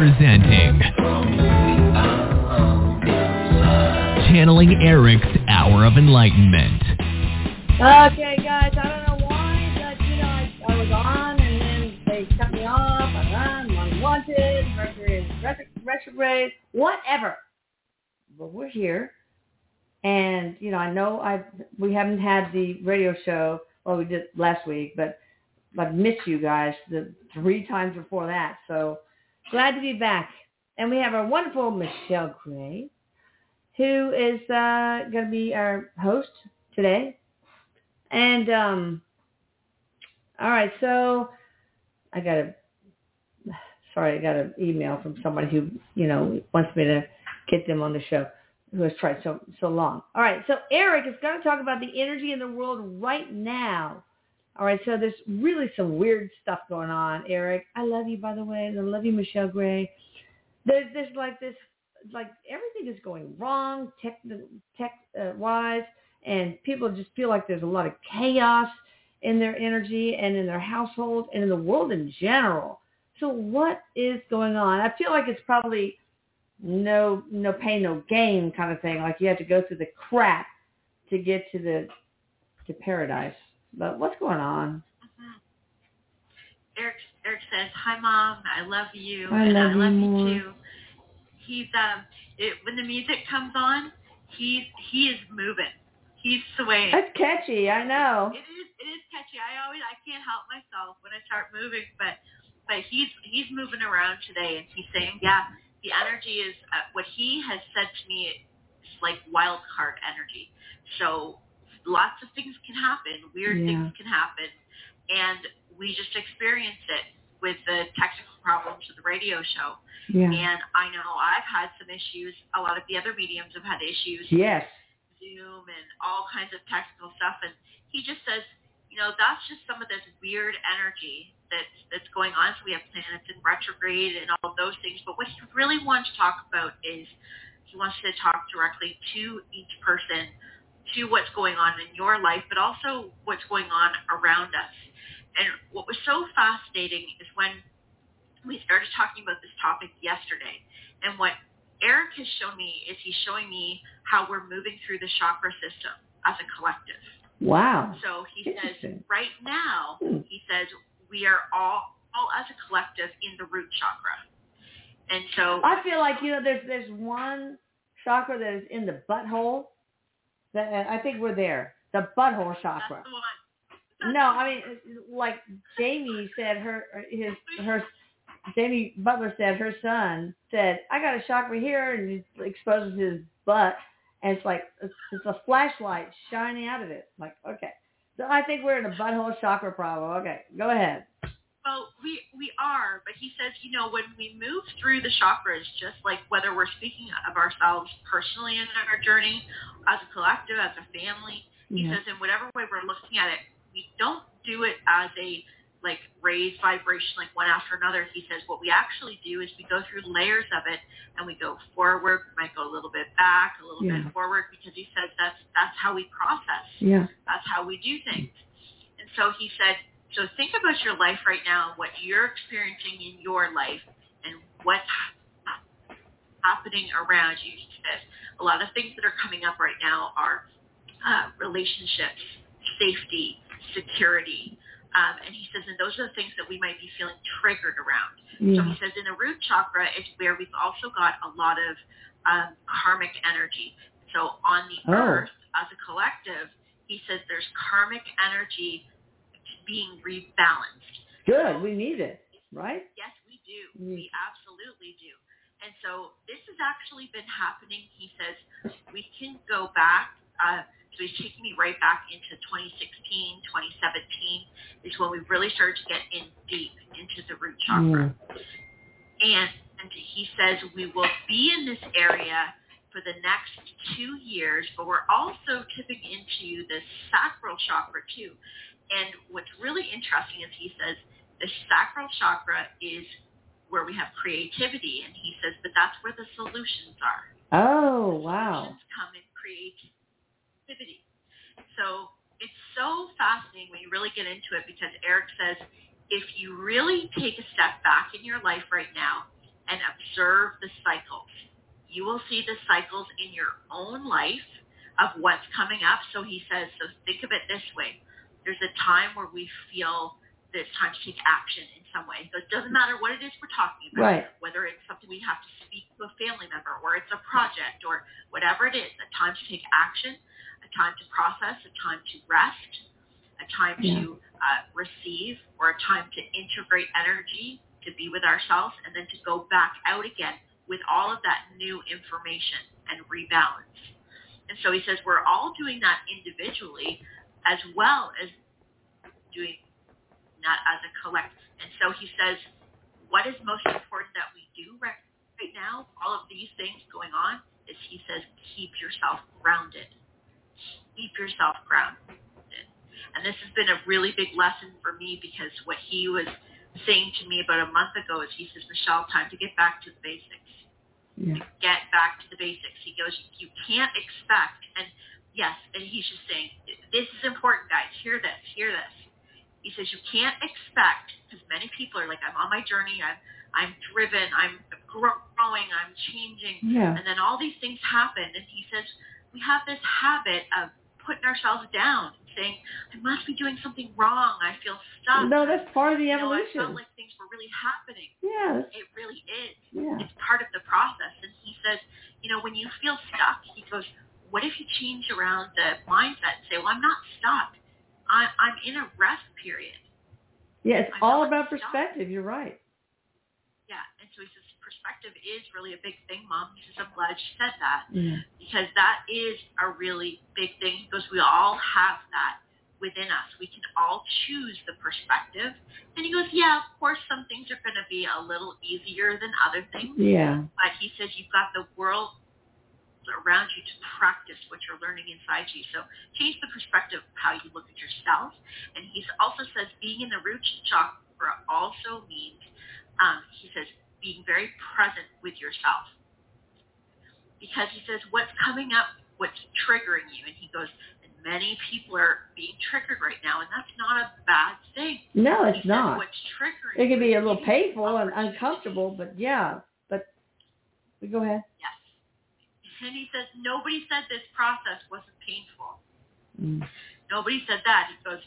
presenting Channeling Erik's Hour of Enlightenment. Okay, guys, I don't know why, but you know, I, I was on and then they cut me off. I'm on, unwanted, Mercury is retrograde, whatever. But we're here, and you know, I know I we haven't had the radio show. Well, we did last week, but I've missed you guys the three times before that. So glad to be back. And we have our wonderful Michelle Gray, who is uh, going to be our host today. And um, all right, so I got a sorry, I got an email from somebody who you know wants me to get them on the show who has tried so so long. All right, so Erik is going to talk about the energy in the world right now. All right, so there's really some weird stuff going on, Erik. I love you, by the way, and I love you, Michelle Gray. There's there's like this, like everything is going wrong tech tech uh, wise, and people just feel like there's a lot of chaos in their energy and in their household and in the world in general. So what is going on? I feel like it's probably no no pain no gain kind of thing. Like you have to go through the crap to get to the to paradise. But what's going on? Mm-hmm. Erik Erik says, "Hi, mom. I love you, I and love I you love more." you too." He's um, it, when the music comes on, he's he is moving. He's swaying. That's catchy. I know. It is it is catchy. I always I can't help myself when I start moving, but but he's he's moving around today, and he's saying, yeah, the energy is uh, what he has said to me. It's like wild card energy. So lots of things can happen. Weird Yeah. things can happen, and we just experienced it with the technical problems of the radio show. Yeah. And I know I've had some issues. A lot of the other mediums have had issues. Yes. Zoom and all kinds of technical stuff. And he just says, you know, that's just some of this weird energy that's that's going on. So we have planets in retrograde and all of those things. But what he really wants to talk about is he wants to talk directly to each person, to what's going on in your life, but also what's going on around us. And what was so fascinating is when we started talking about this topic yesterday, and what Erik has shown me is he's showing me how we're moving through the chakra system as a collective. Wow. So he says right now, Hmm. he says we are all all as a collective in the root chakra. And so I feel like you know there's there's one chakra that is in the butthole. Uh, I think we're there. The butthole chakra. the. No, I mean like Jamie said her his her Jamie Butler said her son said I got a chakra here and he exposes his butt and it's like it's, it's a flashlight shining out of it. Like okay, so I think we're in a butthole chakra problem. Okay, go ahead. Well, we we are, but he says, you know, when we move through the chakras, just like whether we're speaking of ourselves personally in our journey, as a collective, as a family, he Yeah. says in whatever way we're looking at it, we don't do it as a like raised vibration like one after another. He says what we actually do is we go through layers of it and we go forward, we might go a little bit back, a little Yeah. bit forward because he says that's that's how we process. Yeah. That's how we do things. And so he said, so think about your life right now, what you're experiencing in your life, and what's happening around you. A lot of things that are coming up right now are uh, relationships, safety, security. Um, and he says, and those are the things that we might be feeling triggered around. So he says in the root chakra is where we've also got a lot of um, karmic energy. So on the Oh. earth, as a collective, he says there's karmic energy being rebalanced. Good. We need it, right? Yes, we do. Mm. We absolutely do. And so this has actually been happening. He says we can go back. Uh, so he's taking me right back into 2016, 2017 is when we really started to get in deep into the root chakra. Mm. And, and he says we will be in this area for the next two years, but we're also tipping into the sacral chakra too. And what's really interesting is he says the sacral chakra is where we have creativity, and he says, but that's where the solutions are. Oh, wow. Solutions come in creativity. So it's so fascinating when you really get into it because Erik says if you really take a step back in your life right now and observe the cycles. You will see the cycles in your own life of what's coming up. So he says, so think of it this way. There's a time where we feel that it's time to take action in some way. So it doesn't matter what it is we're talking about, Right. whether it's something we have to speak to a family member or it's a project or whatever it is, a time to take action, a time to process, a time to rest, a time Yeah. to uh, receive, or a time to integrate energy, to be with ourselves, and then to go back out again with all of that new information and rebalance. And so he says we're all doing that individually as well as doing that as a collective. And so he says, what is most important that we do right, right now, all of these things going on, is he says, keep yourself grounded. Keep yourself grounded. And this has been a really big lesson for me because what he was saying to me about a month ago is he says, Michelle, time to get back to the basics Yeah. get back to the basics. He goes, you can't expect, and yes, and he's just saying, this is important, guys. Hear this, hear this. He says, you can't expect, because many people are like, I'm on my journey, I'm, I'm driven, I'm growing, I'm changing, Yeah. and then all these things happen, and he says, we have this habit of putting ourselves down, saying, I must be doing something wrong, I feel stuck. No, that's part of the you know, I felt like things were really happening. yeah. It really is Yeah. it's part of the process. And he says, you know, when you feel stuck, he goes, what if you change around the mindset and say, well, I'm not stuck. I, I'm in a rest period. Yeah. It's I know all about tough. perspective. You're right. Yeah. And so he says, perspective is really a big thing, Mom. He says, I'm glad you said that Yeah. because that is a really big thing. He goes, we all have that within us. We can all choose the perspective. And he goes, yeah, of course, some things are going to be a little easier than other things. Yeah. but he says you've got the world around you to practice what you're learning inside you. So change the perspective of how you look at yourself. And he also says being in the root chakra also means, um, he says, being very present with yourself. Because he says what's coming up, what's triggering you. And he goes, and many people are being triggered right now, and that's not a bad thing. No, He it's says not. What's triggering It can be a little painful and uncomfortable, but yeah. But go ahead. Yes. And he says, nobody said this process wasn't painful. Mm. Nobody said that. He goes,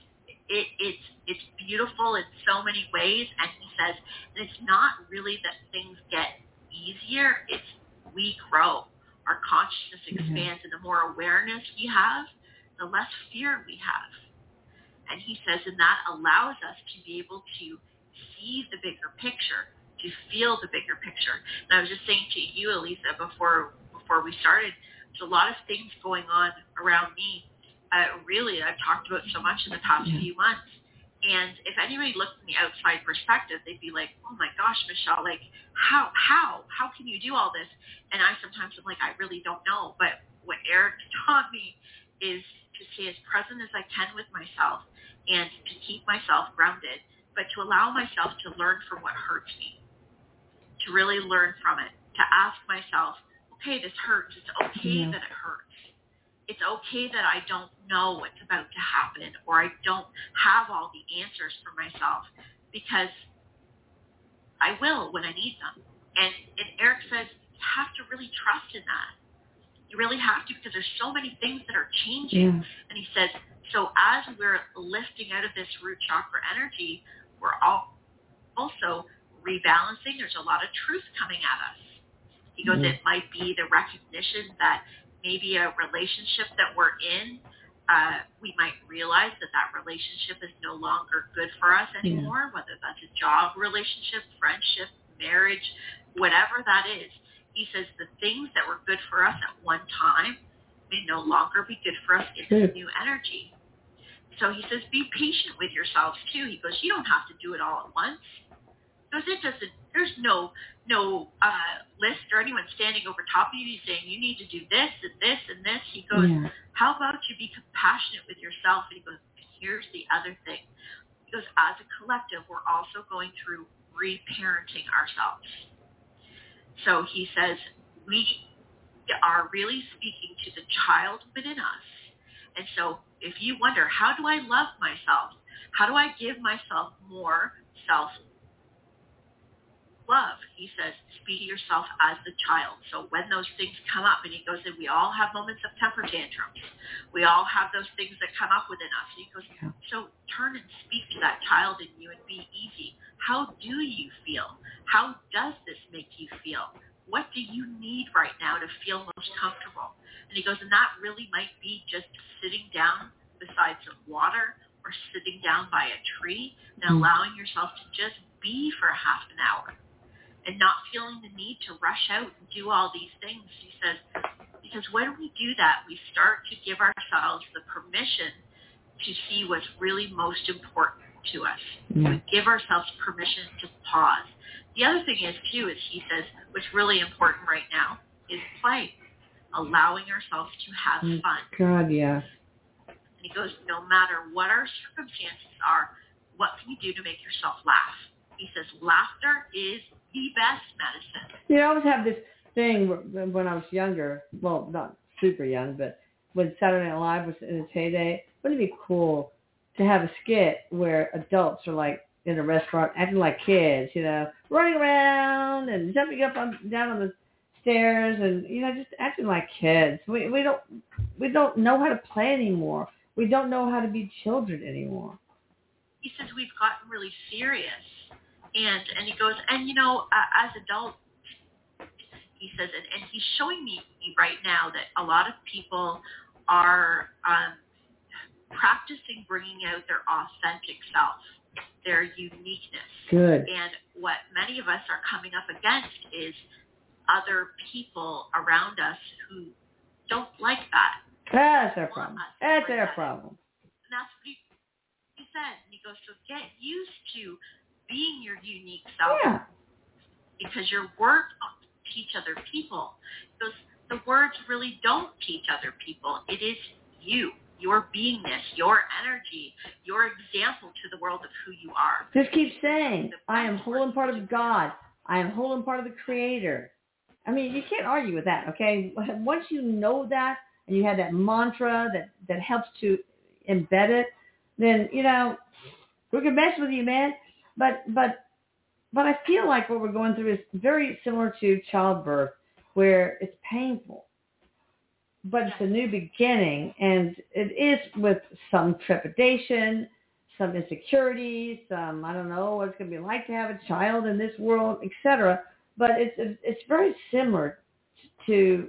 it, it's it's beautiful in so many ways. And he says, and it's not really that things get easier. It's we grow. Our consciousness Mhm. expands, and the more awareness we have, the less fear we have. And he says, and that allows us to be able to see the bigger picture, to feel the bigger picture. And I was just saying to you, Elisa, before before we started, there's a lot of things going on around me. Uh, really, I've talked about so much in the past Yeah. few months. And if anybody looked from the outside perspective, they'd be like, "Oh my gosh, Michelle! Like, how, how, how can you do all this?" And I sometimes am like, "I really don't know." But what Erik taught me is to stay as present as I can with myself and to keep myself grounded, but to allow myself to learn from what hurts me, to really learn from it, to ask myself, okay, this hurts. It's okay Yeah. that it hurts. It's okay that I don't know what's about to happen or I don't have all the answers for myself because I will when I need them. And, and Erik says you have to really trust in that. You really have to because there's so many things that are changing. Yeah. And he says, so as we're lifting out of this root chakra energy, we're all also rebalancing. There's a lot of truth coming at us. He goes, Mhm. it might be the recognition that maybe a relationship that we're in, uh, we might realize that that relationship is no longer good for us anymore, whether that's a job relationship, friendship, marriage, whatever that is. He says the things that were good for us at one time may no longer be good for us in this new energy. So he says, be patient with yourselves too. He goes, you don't have to do it all at once. He goes, it doesn't. There's no no uh, list or anyone standing over top of you saying you need to do this and this and this. He goes, Yeah. how about you be compassionate with yourself? And he goes, here's the other thing. He goes, as a collective, we're also going through reparenting ourselves. So he says, we are really speaking to the child within us. And so if you wonder, how do I love myself? How do I give myself more self-love? Love. He says, speak to yourself as the child. So when those things come up, and he goes, and we all have moments of temper tantrums. We all have those things that come up within us. And he goes, so turn and speak to that child in you and be easy. How do you feel? How does this make you feel? What do you need right now to feel most comfortable? And he goes, and that really might be just sitting down beside some water or sitting down by a tree and Mhm. allowing yourself to just be for half an hour and not feeling the need to rush out and do all these things. He says, because when we do that, we start to give ourselves the permission to see what's really most important to us. Yeah. We give ourselves permission to pause. The other thing is, too, is he says, what's really important right now is play, allowing ourselves to have Mm. fun. God, yeah. And he goes, no matter what our circumstances are, what can you do to make yourself laugh? He says, laughter is the best medicine. You know, I always have this thing when I was younger. Well, not super young, but when Saturday Night Live was in its heyday, wouldn't it be cool to have a skit where adults are like in a restaurant acting like kids, you know, running around and jumping up on down on the stairs and you know just acting like kids. We we don't we don't know how to play anymore. We don't know how to be children anymore. He says we've gotten really serious. And and he goes, and you know, uh, as adults, he says, and, and he's showing me right now that a lot of people are um, practicing bringing out their authentic self, their uniqueness. Good. And what many of us are coming up against is other people around us who don't like that. That's their problem. That's their problem. And that's what he, he said. And he goes, so get used to being your unique self Yeah. because your words don't teach other people. Because the words really don't teach other people. It is you, your beingness, your energy, your example to the world of who you are. Just keep saying, I am whole and part of God. I am whole and part of the Creator. I mean, you can't argue with that, okay? Once you know that and you have that mantra that, that helps to embed it, then, you know, we can mess with you, man. But, but, but I feel like what we're going through is very similar to childbirth, where it's painful. But it's a new beginning, and it is with some trepidation, some insecurity, some I don't know what it's going to be like to have a child in this world, etc. But it's it's very similar to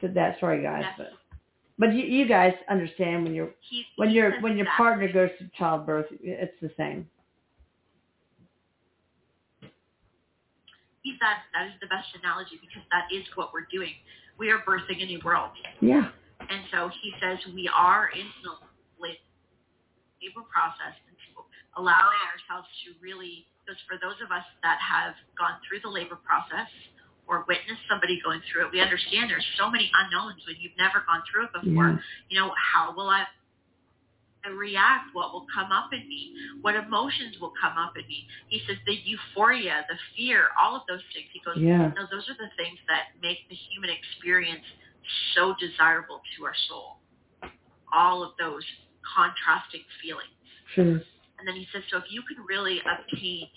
to that. Sorry, guys, but but you, you guys understand when your He, when he your says when your partner goes to childbirth, it's the same. He's that, that is the best analogy because that is what we're doing. We are birthing a new world. Yeah, And so he says we are in the labor process and allowing ourselves to really, because for those of us that have gone through the labor process or witnessed somebody going through it, we understand there's so many unknowns when you've never gone through it before. yeah, You know, how will I I react? What will come up in me? What emotions will come up in me? He says the euphoria, the fear, all of those things. He goes, yeah. no, those are the things that make the human experience so desirable to our soul. All of those contrasting feelings. True. And then he says, so if you can really obtain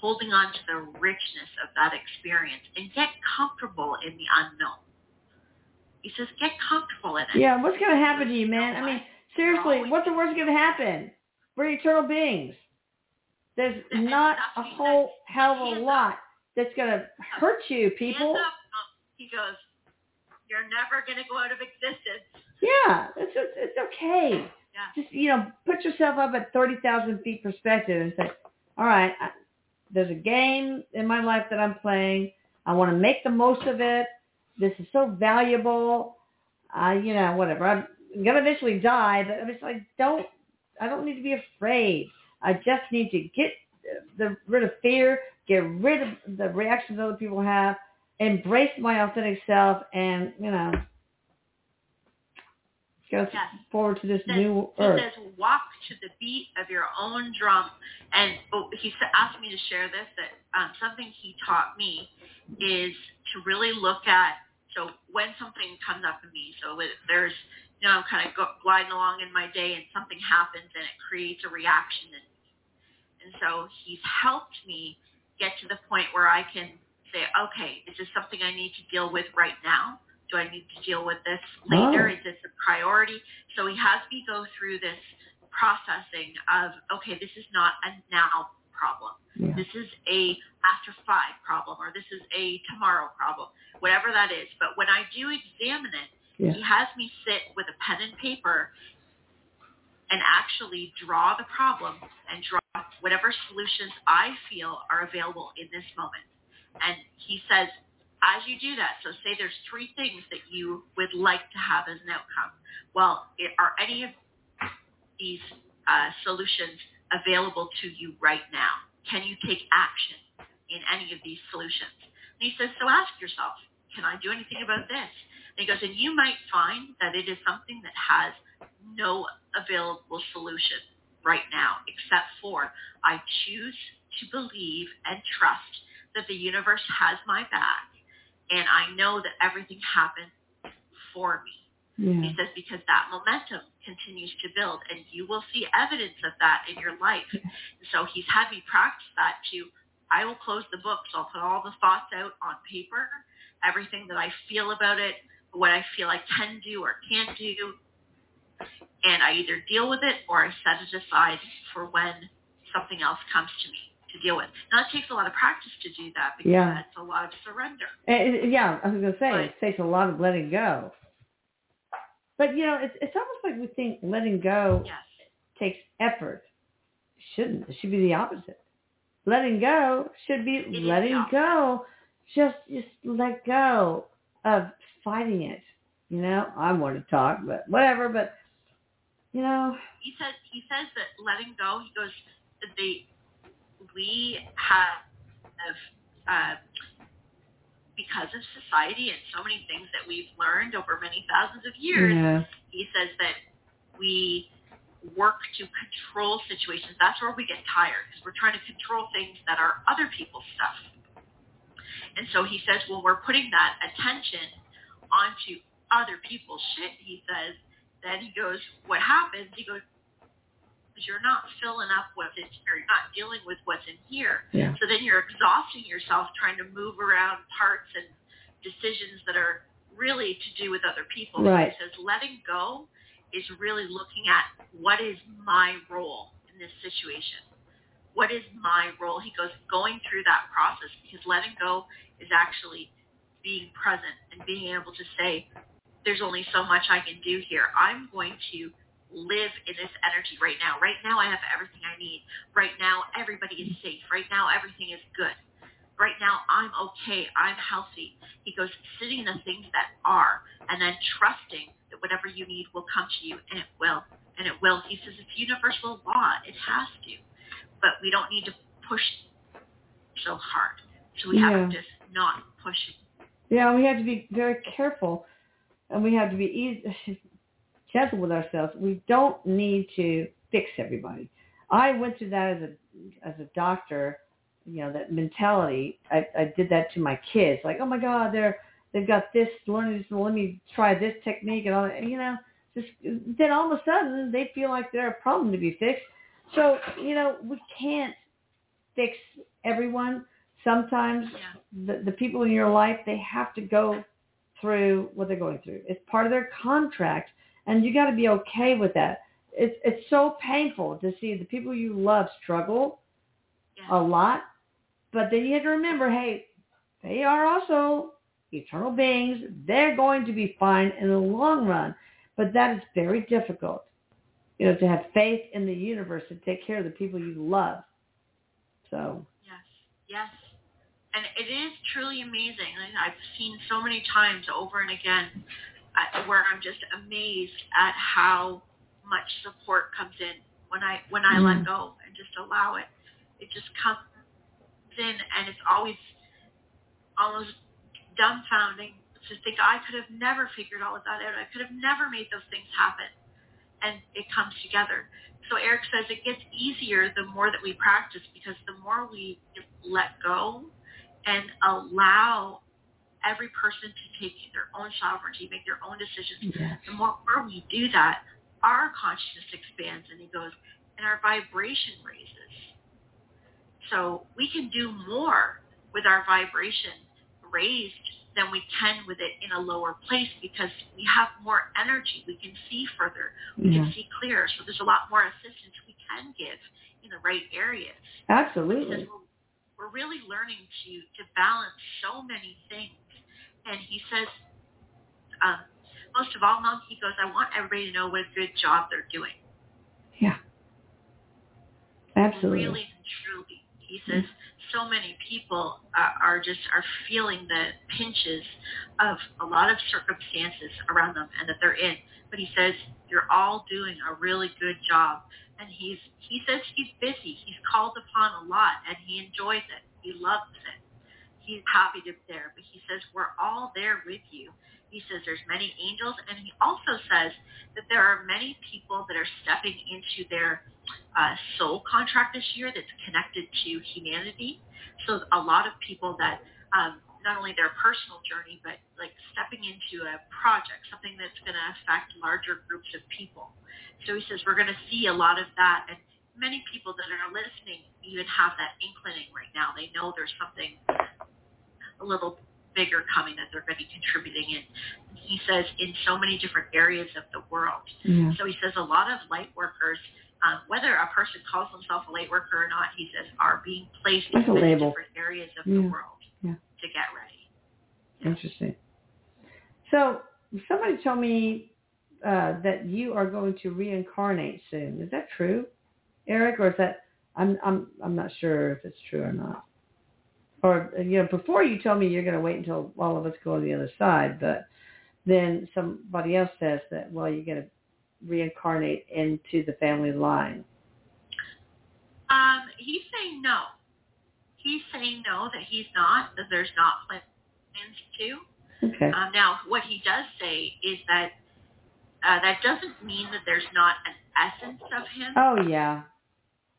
holding on to the richness of that experience and get comfortable in the unknown. He says, get comfortable in it. Yeah, what's going to happen to you, man? I mean? Seriously, what's the worst going to happen? We're eternal beings. There's not a whole hell of a lot that's going to hurt you, people. He goes, you're never going to go out of existence. Yeah, it's, it's it's okay. Yeah. Just you know, put yourself up at thirty thousand feet perspective and say, all right, I, there's a game in my life that I'm playing. I want to make the most of it. This is so valuable. I, you know, whatever. I'm gonna eventually die, but I'm just like, don't. I don't need to be afraid. I just need to get the rid of fear, get rid of the reactions other people have, embrace my authentic self, and you know, go Yes. forward to this Says- new He earth. says, walk to the beat of your own drum. And oh, he asked me to share this, that um, something he taught me is to really look at, so when something comes up in me, so there's, you know, I'm kind of go, gliding along in my day and something happens and it creates a reaction me. And so he's helped me get to the point where I can say, okay, is this something I need to deal with right now? Do I need to deal with this later? Oh. Is this a priority? So he has me go through this processing of, okay, this is not a now problem. Yeah. This is a after five problem, or this is a tomorrow problem, whatever that is. But when I do examine it, Yeah. he has me sit with a pen and paper and actually draw the problem and draw whatever solutions I feel are available in this moment. And he says, as you do that, so say there's three things that you would like to have as an outcome. Well, are any of these uh, solutions available to you right now? Can you take action in any of these solutions? And he says, so ask yourself, can I do anything about this? And he goes, and you might find that it is something that has no available solution right now, except for I choose to believe and trust that the universe has my back, and I know that everything happened for me. Yeah. He says because that momentum continues to build, and you will see evidence of that in your life. So he's had me practice that to. I will close the book, so I'll put all the thoughts out on paper, everything that I feel about it, what I feel I can do or can't do, and I either deal with it or I set it aside for when something else comes to me to deal with. Now it takes a lot of practice to do that because Yeah. it's a lot of surrender. And it- yeah, I was gonna say But- it takes a lot of letting go. But you know, it's it's almost like we think letting go Yes. takes effort. It shouldn't. It should be the opposite. Letting go should be letting go. Just just let go of fighting it. You know, I want to talk, but whatever. But you know, he says he says that letting go. He goes, they we have of uh, because of society and so many things that we've learned over many thousands of years. yeah, He says that we work to control situations. That's where we get tired because we're trying to control things that are other people's stuff. And so he says when we're putting that attention onto other people's shit, he says, then he goes, what happens? He goes, "Is you're not filling up what's in here. You're not dealing with what's in here. yeah, So then you're exhausting yourself trying to move around parts and decisions that are really to do with other people. So Right. He says letting go is really looking at what is my role in this situation. What is my role? He goes going through that process because letting go is actually being present and being able to say, there's only so much I can do here. I'm going to live in this energy right now. Right now I have everything I need. Right now everybody is safe. Right now everything is good. Right now I'm okay. I'm healthy. He goes sitting in the things that are and then trusting that whatever you need will come to you and it will. And it will. He says it's universal law. It has to. But we don't need to push so hard. So we have to just not push it. yeah. We have to be very careful, and we have to be easy, gentle with ourselves. We don't need to fix everybody. I went through that as a as a doctor, you know, that mentality. I, I did that to my kids, like, oh my God, they're they've got this learning, let me try this technique and all that. You know, just then all of a sudden they feel like they're a problem to be fixed. So you know, we can't fix everyone. Sometimes Yeah. the, the people in your life, they have to go through what they're going through. It's part of their contract, and you got to be okay with that. It's it's so painful to see the people you love struggle Yeah. a lot, but then you have to remember, hey, they are also eternal beings. They're going to be fine in the long run, but that is very difficult. You know, to have faith in the universe to take care of the people you love. So Yes, yes. And it is truly amazing. Like, I've seen so many times over and again uh, where I'm just amazed at how much support comes in when I when I Mm. let go and just allow it. It just comes in, and it's always almost dumbfounding to think I could have never figured all of that out. I could have never made those things happen, and it comes together. So Erik says it gets easier the more that we practice because the more we let go and allow every person to take their own sovereignty, make their own decisions, yes. the more we do that, our consciousness expands and it goes, and our vibration raises. So we can do more with our vibration raised than we can with it in a lower place because we have more energy. We can see further. We Yeah. can see clearer. So there's a lot more assistance we can give in the right areas. Absolutely. Because we're, really learning to, to balance so many things. And he says, um, most of all, Mom, he goes, I want everybody to know what a good job they're doing. Yeah. Absolutely. Really and truly. He says so many people are, are just are feeling the pinches of a lot of circumstances around them and that they're in. But he says you're all doing a really good job. And he's he says he's busy. He's called upon a lot and he enjoys it. He loves it. He's happy to be there. But he says we're all there with you. He says there's many angels and he also says that there are many people that are stepping into their uh, soul contract this year that's connected to humanity. So a lot of people that um, not only their personal journey, but like stepping into a project, something that's going to affect larger groups of people. So he says we're going to see a lot of that, and many people that are listening even have that inclining right now. They know there's something a little bigger coming that they're going to be contributing in. He says in so many different areas of the world. Yeah. So he says a lot of light workers, um, whether a person calls himself a light worker or not, he says are being placed in many label. different areas of Yeah. the world. To get ready. Interesting. So somebody told me uh, that you are going to reincarnate soon. Is that true, Erik, or is that I'm I'm I'm not sure if it's true or not. Or you know, before you told me you're going to wait until all of us go on the other side, but then somebody else says that well, you're going to reincarnate into the family line. Um, he's saying no. He's saying no, that he's not, that there's not plans to. Okay. Um, now, what he does say is that uh, that doesn't mean that there's not an essence of him, Oh yeah.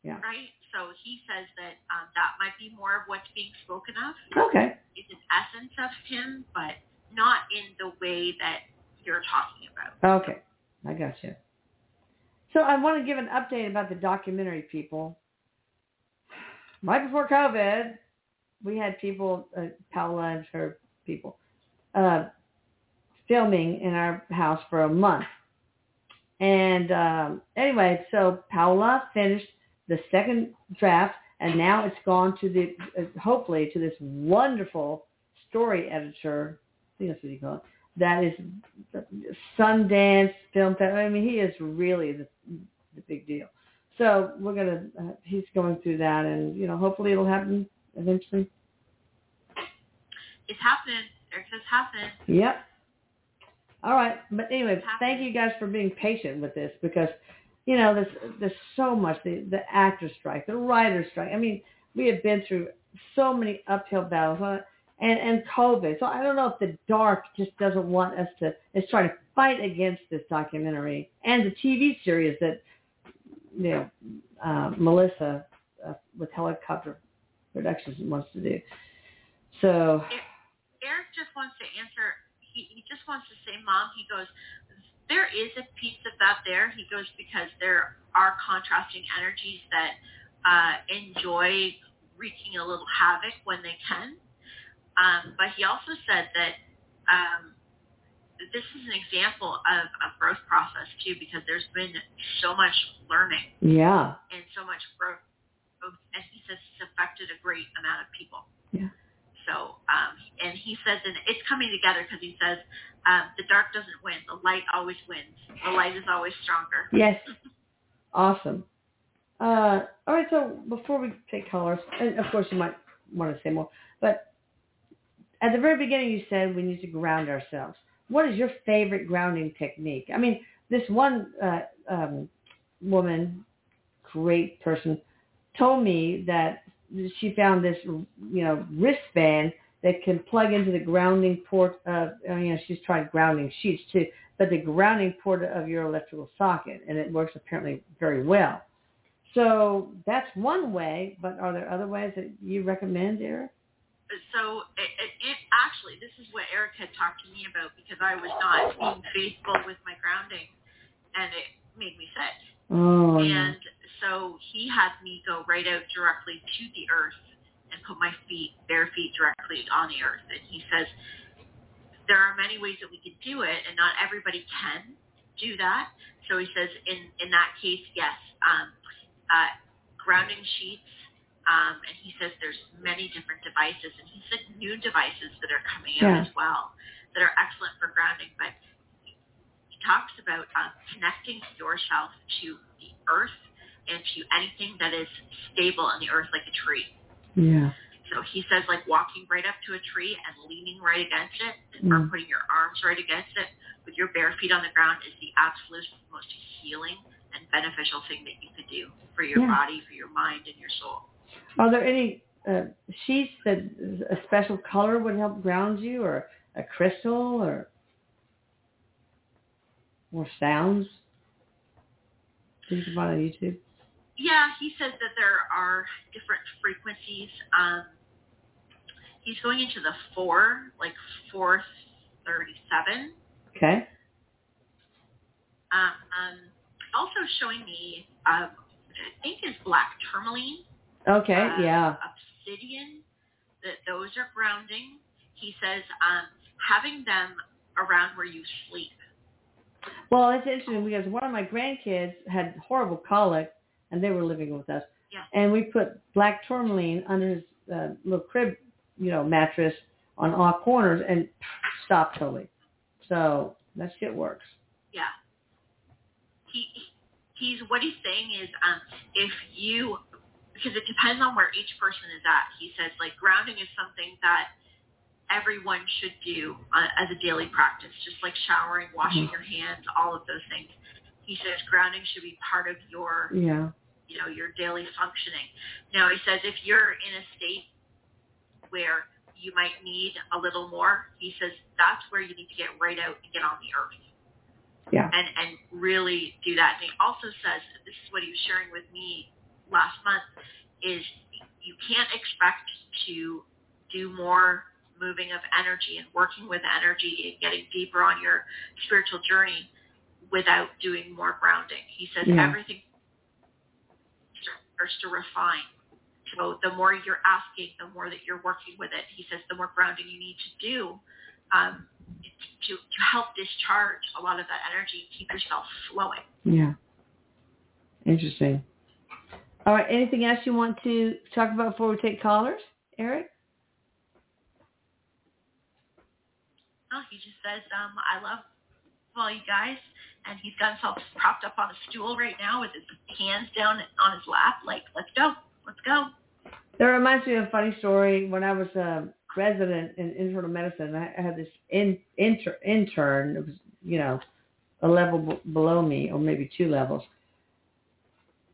Yeah. right? So he says that um, that might be more of what's being spoken of. Okay. It's an essence of him, but not in the way that you're talking about. Okay, I got you. So I want to give an update about the documentary people. Right before COVID, we had people, uh, Paula and her people, uh, filming in our house for a month. And um, anyway, so Paula finished the second draft, and now it's gone to the, uh, hopefully, to this wonderful story editor. I think that's what you call it. That is Sundance Film Festival. I mean, he is really the, the big deal. So we're gonna. Uh, he's going through that, and you know, hopefully it'll happen eventually. It's happening. Erik says happening. Yep. All right, but anyway, thank you guys for being patient with this because, you know, there's there's so much the the actor strike, the writer strike. I mean, we have been through so many uphill battles, and and COVID. So I don't know if the dark just doesn't want us to. Is trying to fight against this documentary and the TV series that, you know, uh, Melissa uh, with Helicopter Productions wants to do. So Erik just wants to answer. He, he just wants to say, Mom, he goes, there is a piece of that there. He goes, because there are contrasting energies that uh, enjoy wreaking a little havoc when they can. Um, but he also said that um, this is an example of a growth process, too, because there's been so much learning yeah, and so much growth. And he says it's affected a great amount of people. Yeah. So, um, and he says, and it's coming together because he says um, the dark doesn't win. The light always wins. The light is always stronger. Yes. Awesome. Uh, all right, so before we take callers, and of course you might want to say more, but at the very beginning you said we need to ground ourselves. What is your favorite grounding technique? I mean, this one uh, um, woman, great person, told me that she found this, you know, wristband that can plug into the grounding port of, I mean, she's tried grounding sheets too, but the grounding port of your electrical socket, and it works apparently very well. So that's one way, but are there other ways that you recommend, Erik? So it, it, it actually, this is what Erik had talked to me about because I was not being faithful with my grounding, and it made me sick. Oh, And so he had me go right out directly to the earth and put my feet, bare feet, directly on the earth. And he says there are many ways that we can do it, and not everybody can do that. So he says in in that case, yes, um, uh, grounding sheets. Um, and he says there's many different devices, and he said new devices that are coming out Yeah. as well that are excellent for grounding. But he talks about um, connecting yourself to the earth and to anything that is stable on the earth, like a tree. Yeah. So he says like walking right up to a tree and leaning right against it or Mm. putting your arms right against it with your bare feet on the ground is the absolute most healing and beneficial thing that you could do for your Yeah. body, for your mind, and your soul. Are there any uh, sheets that a special color would help ground you, or a crystal, or or sounds? Can find on YouTube. Yeah, he says that there are different frequencies. Um, he's going into the four, like 437. Okay. Um, um, also showing me, um, I think is black tourmaline. Okay. uh, yeah. obsidian, that those are grounding. He says um, having them around where you sleep. Well, it's interesting because one of my grandkids had horrible colic, and they were living with us. Yeah. And we put black tourmaline under his uh, little crib, you know, mattress on all corners, and stopped totally. So that shit works. Yeah. He he's what he's saying is um, if you because it depends on where each person is at. He says like grounding is something that everyone should do uh, as a daily practice, just like showering, washing Mhm. your hands, all of those things. He says grounding should be part of your Yeah. you know, your daily functioning. Now he says if you're in a state where you might need a little more, he says that's where you need to get right out and get on the earth. Yeah. And and really do that. And he also says this is what he was sharing with me last month is you can't expect to do more moving of energy and working with energy and getting deeper on your spiritual journey without doing more grounding. He says Yeah. everything starts to refine. So the more you're asking, the more that you're working with it. He says the more grounding you need to do um, to to help discharge a lot of that energy, and keep yourself flowing. Yeah. Interesting. All right. Anything else you want to talk about before we take callers, Erik? Oh, he just says, um, I love all you guys, and he's got himself propped up on a stool right now with his hands down on his lap, like, let's go, let's go. That reminds me of a funny story. When I was a resident in internal medicine, I had this in, inter, intern. It was, you know, a level b- below me, or maybe two levels.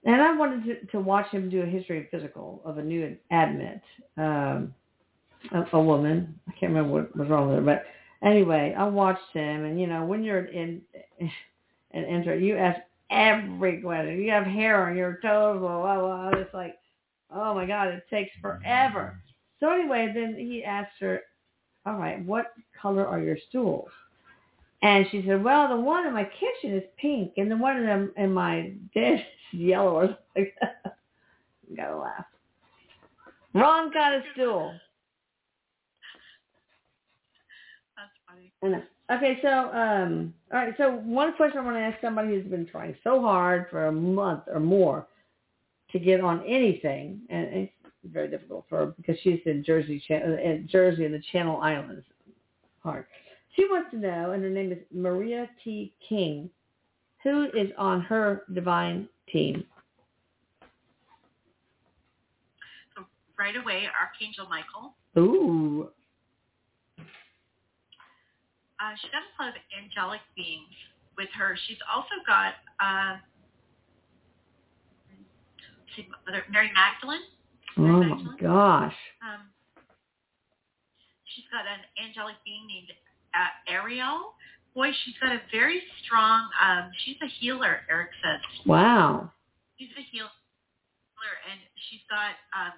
And I wanted to, to watch him do a history of physical of a new admit, um, a, a woman. I can't remember what was wrong with her, but anyway, I watched him. And you know, when you're in an intern, you ask every question. You have hair on your toes, blah blah blah. It's like Oh my God, it takes forever. So anyway, then he asked her, all right, what color are your stools? And she said, well, the one in my kitchen is pink and the one in, in my den is yellow or something like that. Gotta laugh. Wrong kind of stool. That's funny. I know. Okay, so um, all right. So one question I want to ask somebody who's been trying so hard for a month or more to get on anything, and it's very difficult for her because she's in Jersey, uh, in Jersey and the Channel Islands. Hard. She wants to know, and her name is Maria T. King, who is on her divine team. So right away, Archangel Michael. Ooh. Uh, she's got a lot of angelic beings with her. She's also got uh, let's see, Mother- Mary Magdalene. Oh my gosh. Um, she's got an angelic being named uh, Ariel. Boy, she's got a very strong. Um, she's a healer. Erik says Wow. she's a healer, and she's got. Um,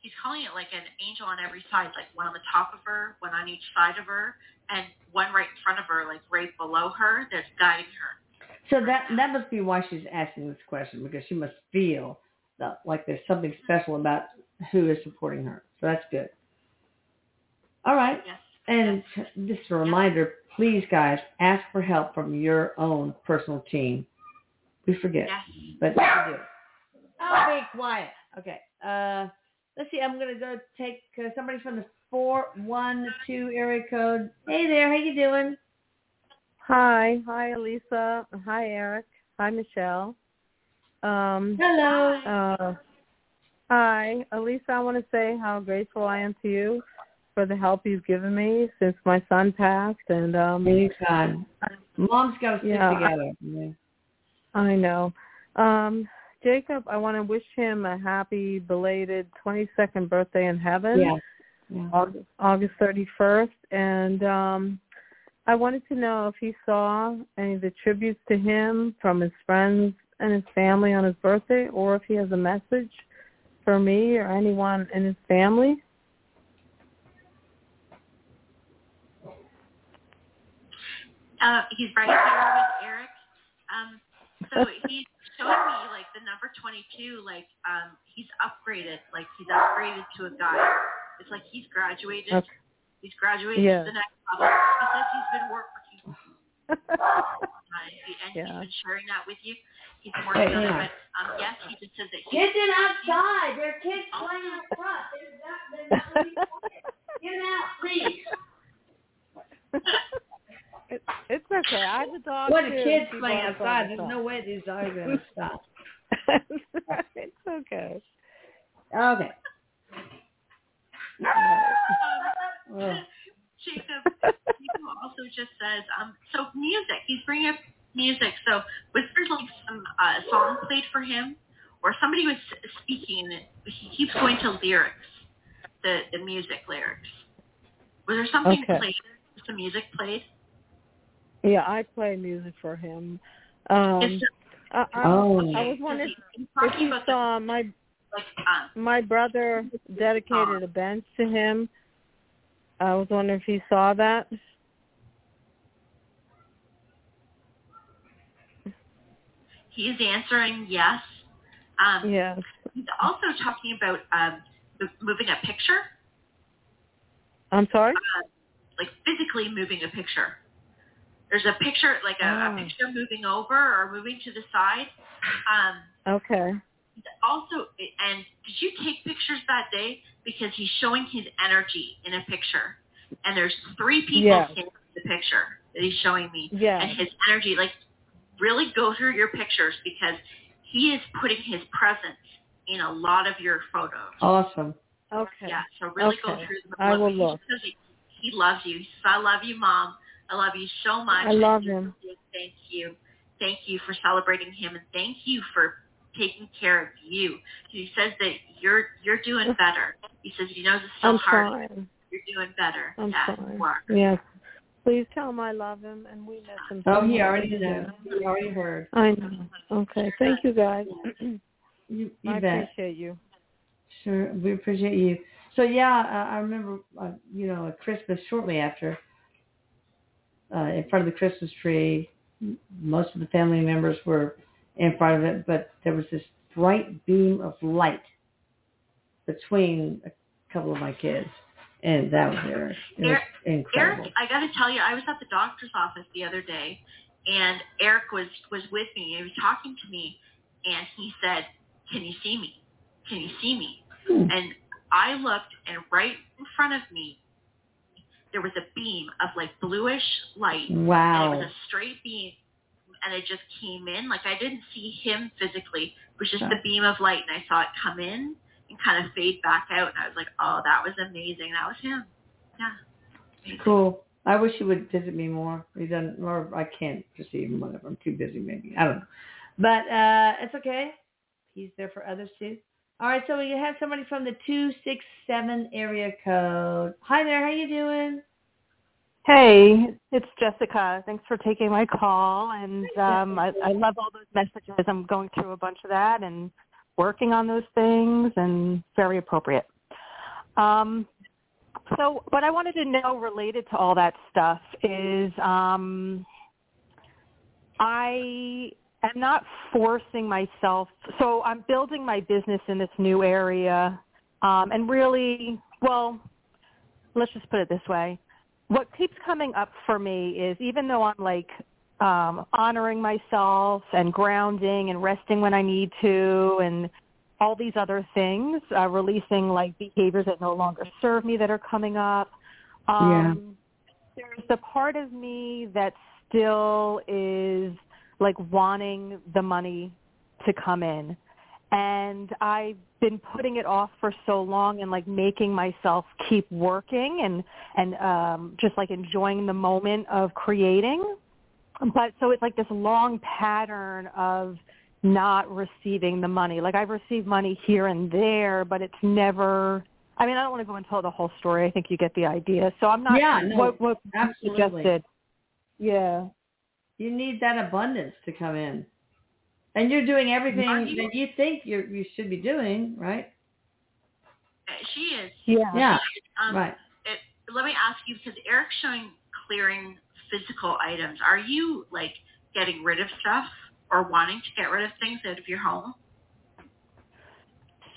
he's calling it like an angel on every side, like one on the top of her, one on each side of her, and one right in front of her, like right below her, that's guiding her. So that that must be why she's asking this question because she must feel that, like there's something special about who is supporting her. So that's good. All right. Yes. And just a reminder, please, guys, ask for help from your own personal team. We forget, Yes. but you should do it. Oh, be quiet. Okay. Uh, let's see. I'm gonna go take uh, somebody from the four one two area code. Hey there, how you doing? Hi, hi, Elisa. Hi, Erik. Hi, Michelle. Um, Hello. uh, hi, Elisa. I want to say how grateful I am to you for the help you've given me since my son passed, and um, Anytime. Mom's got to stick Yeah. together. Yeah. I know. Um, Jacob, I want to wish him a happy belated 22nd birthday in heaven. Yeah. yeah. August, August 31st, and um, I wanted to know if he saw any of the tributes to him from his friends and his family on his birthday, or if he has a message for me or anyone in his family. Uh, he's right there with Erik. Um, so he's showing me like the number 22, like um, he's upgraded, like he's upgraded to a guy. It's like he's graduated. Okay. He's graduated Yeah. to the next level. He says he's been working on and Yeah. he's been sharing that with you. He's been working on Yeah. it, but um, yes, he just says that he Kids in outside. There are kids playing out front. They're not, they're not gonna quiet. Get them out, please. it, it's okay. I have a dog What too. are kids playing outside? There's no way these dogs are going to stop. it's okay. Okay. um. Jacob, Jacob also just says, um, so music. He's bringing up music. So was there like some uh, song played for him, or somebody was speaking? and He keeps going to lyrics, the the music lyrics. Was there something Okay. played? Some music played? Yeah, I play music for him. Um, I, I, Oh. I was wondering if talking you saw my um, my brother dedicated a bench to him. I was wondering if he saw that. he's answering yes. Um, Yes. He's also talking about um, moving a picture. I'm sorry. uh, like physically moving a picture. There's a picture, like a, Ah. a picture moving over or moving to the side. Um, Okay. also, and did you take pictures that day? Because he's showing his energy in a picture, and there's three people Yes. in the picture that he's showing me, Yes. and his energy. Like, really go through your pictures because he is putting his presence in a lot of your photos. Awesome. Okay. Yeah, so really go through them. I will He look. He, he loves you. He says, I love you, Mom. I love you so much. I love him. Thank you. Thank you for celebrating him, and thank you for taking care of you. He says that you're you're doing better. He says he knows it's still I'm hard. trying. You're doing better. I'm yeah, trying. Yes. Please tell him I love him and we miss him. Oh, so he already knows. He already heard. I know. Okay. Thank you guys. You, you I bet. appreciate you. Sure, we appreciate you. So yeah, uh, I remember, uh, you know, at Christmas shortly after, uh, in front of the Christmas tree, most of the family members were in front of it, but there was this bright beam of light between a couple of my kids, and that was Erik. It was Erik- incredible. Erik, I got to tell you, I was at the doctor's office the other day, and Erik was was with me. He was talking to me, and he said, "Can you see me? Can you see me?" Hmm. And I looked, and right in front of me, there was a beam of like bluish light, Wow. and it was a straight beam, and it just came in. Like I didn't see him physically; it was just Wow. the beam of light, and I saw it come in and kind of fade back out. And I was like, "Oh, that was amazing. That was him." Yeah. Amazing. Cool. I wish he would visit me more. He doesn't, or I can't receive him. Whatever. I'm too busy. Maybe I don't know. But uh it's okay. He's there for others too. All right. So we have somebody from the two six seven area code. Hi there. How you doing? Hey, it's Jessica. Thanks for taking my call. And um, I, I love all those messages. I'm going through a bunch of that and working on those things, and very appropriate. Um, so, what I wanted to know related to all that stuff is, um, I am not forcing myself. So I'm building my business in this new area, um, and really, well, let's just put it this way. What keeps coming up for me is even though I'm like um, honoring myself and grounding and resting when I need to and all these other things, uh, releasing like behaviors that no longer serve me that are coming up. Um, yeah. There's the part of me that still is like wanting the money to come in. And I've been putting it off for so long and like making myself keep working and and um just like enjoying the moment of creating. But so it's like this long pattern of not receiving the money. Like I've received money here and there, but it's never I mean, I don't want to go into the whole story. I think you get the idea. So I'm not yeah, no, what what absolutely. suggested. Yeah. You need that abundance to come in. And you're doing everything you, that you think you you should be doing, right? She is. Yeah. Yeah. Um, right. It, let me ask you because Erik's showing clearing physical items. Are you like getting rid of stuff or wanting to get rid of things out of your home?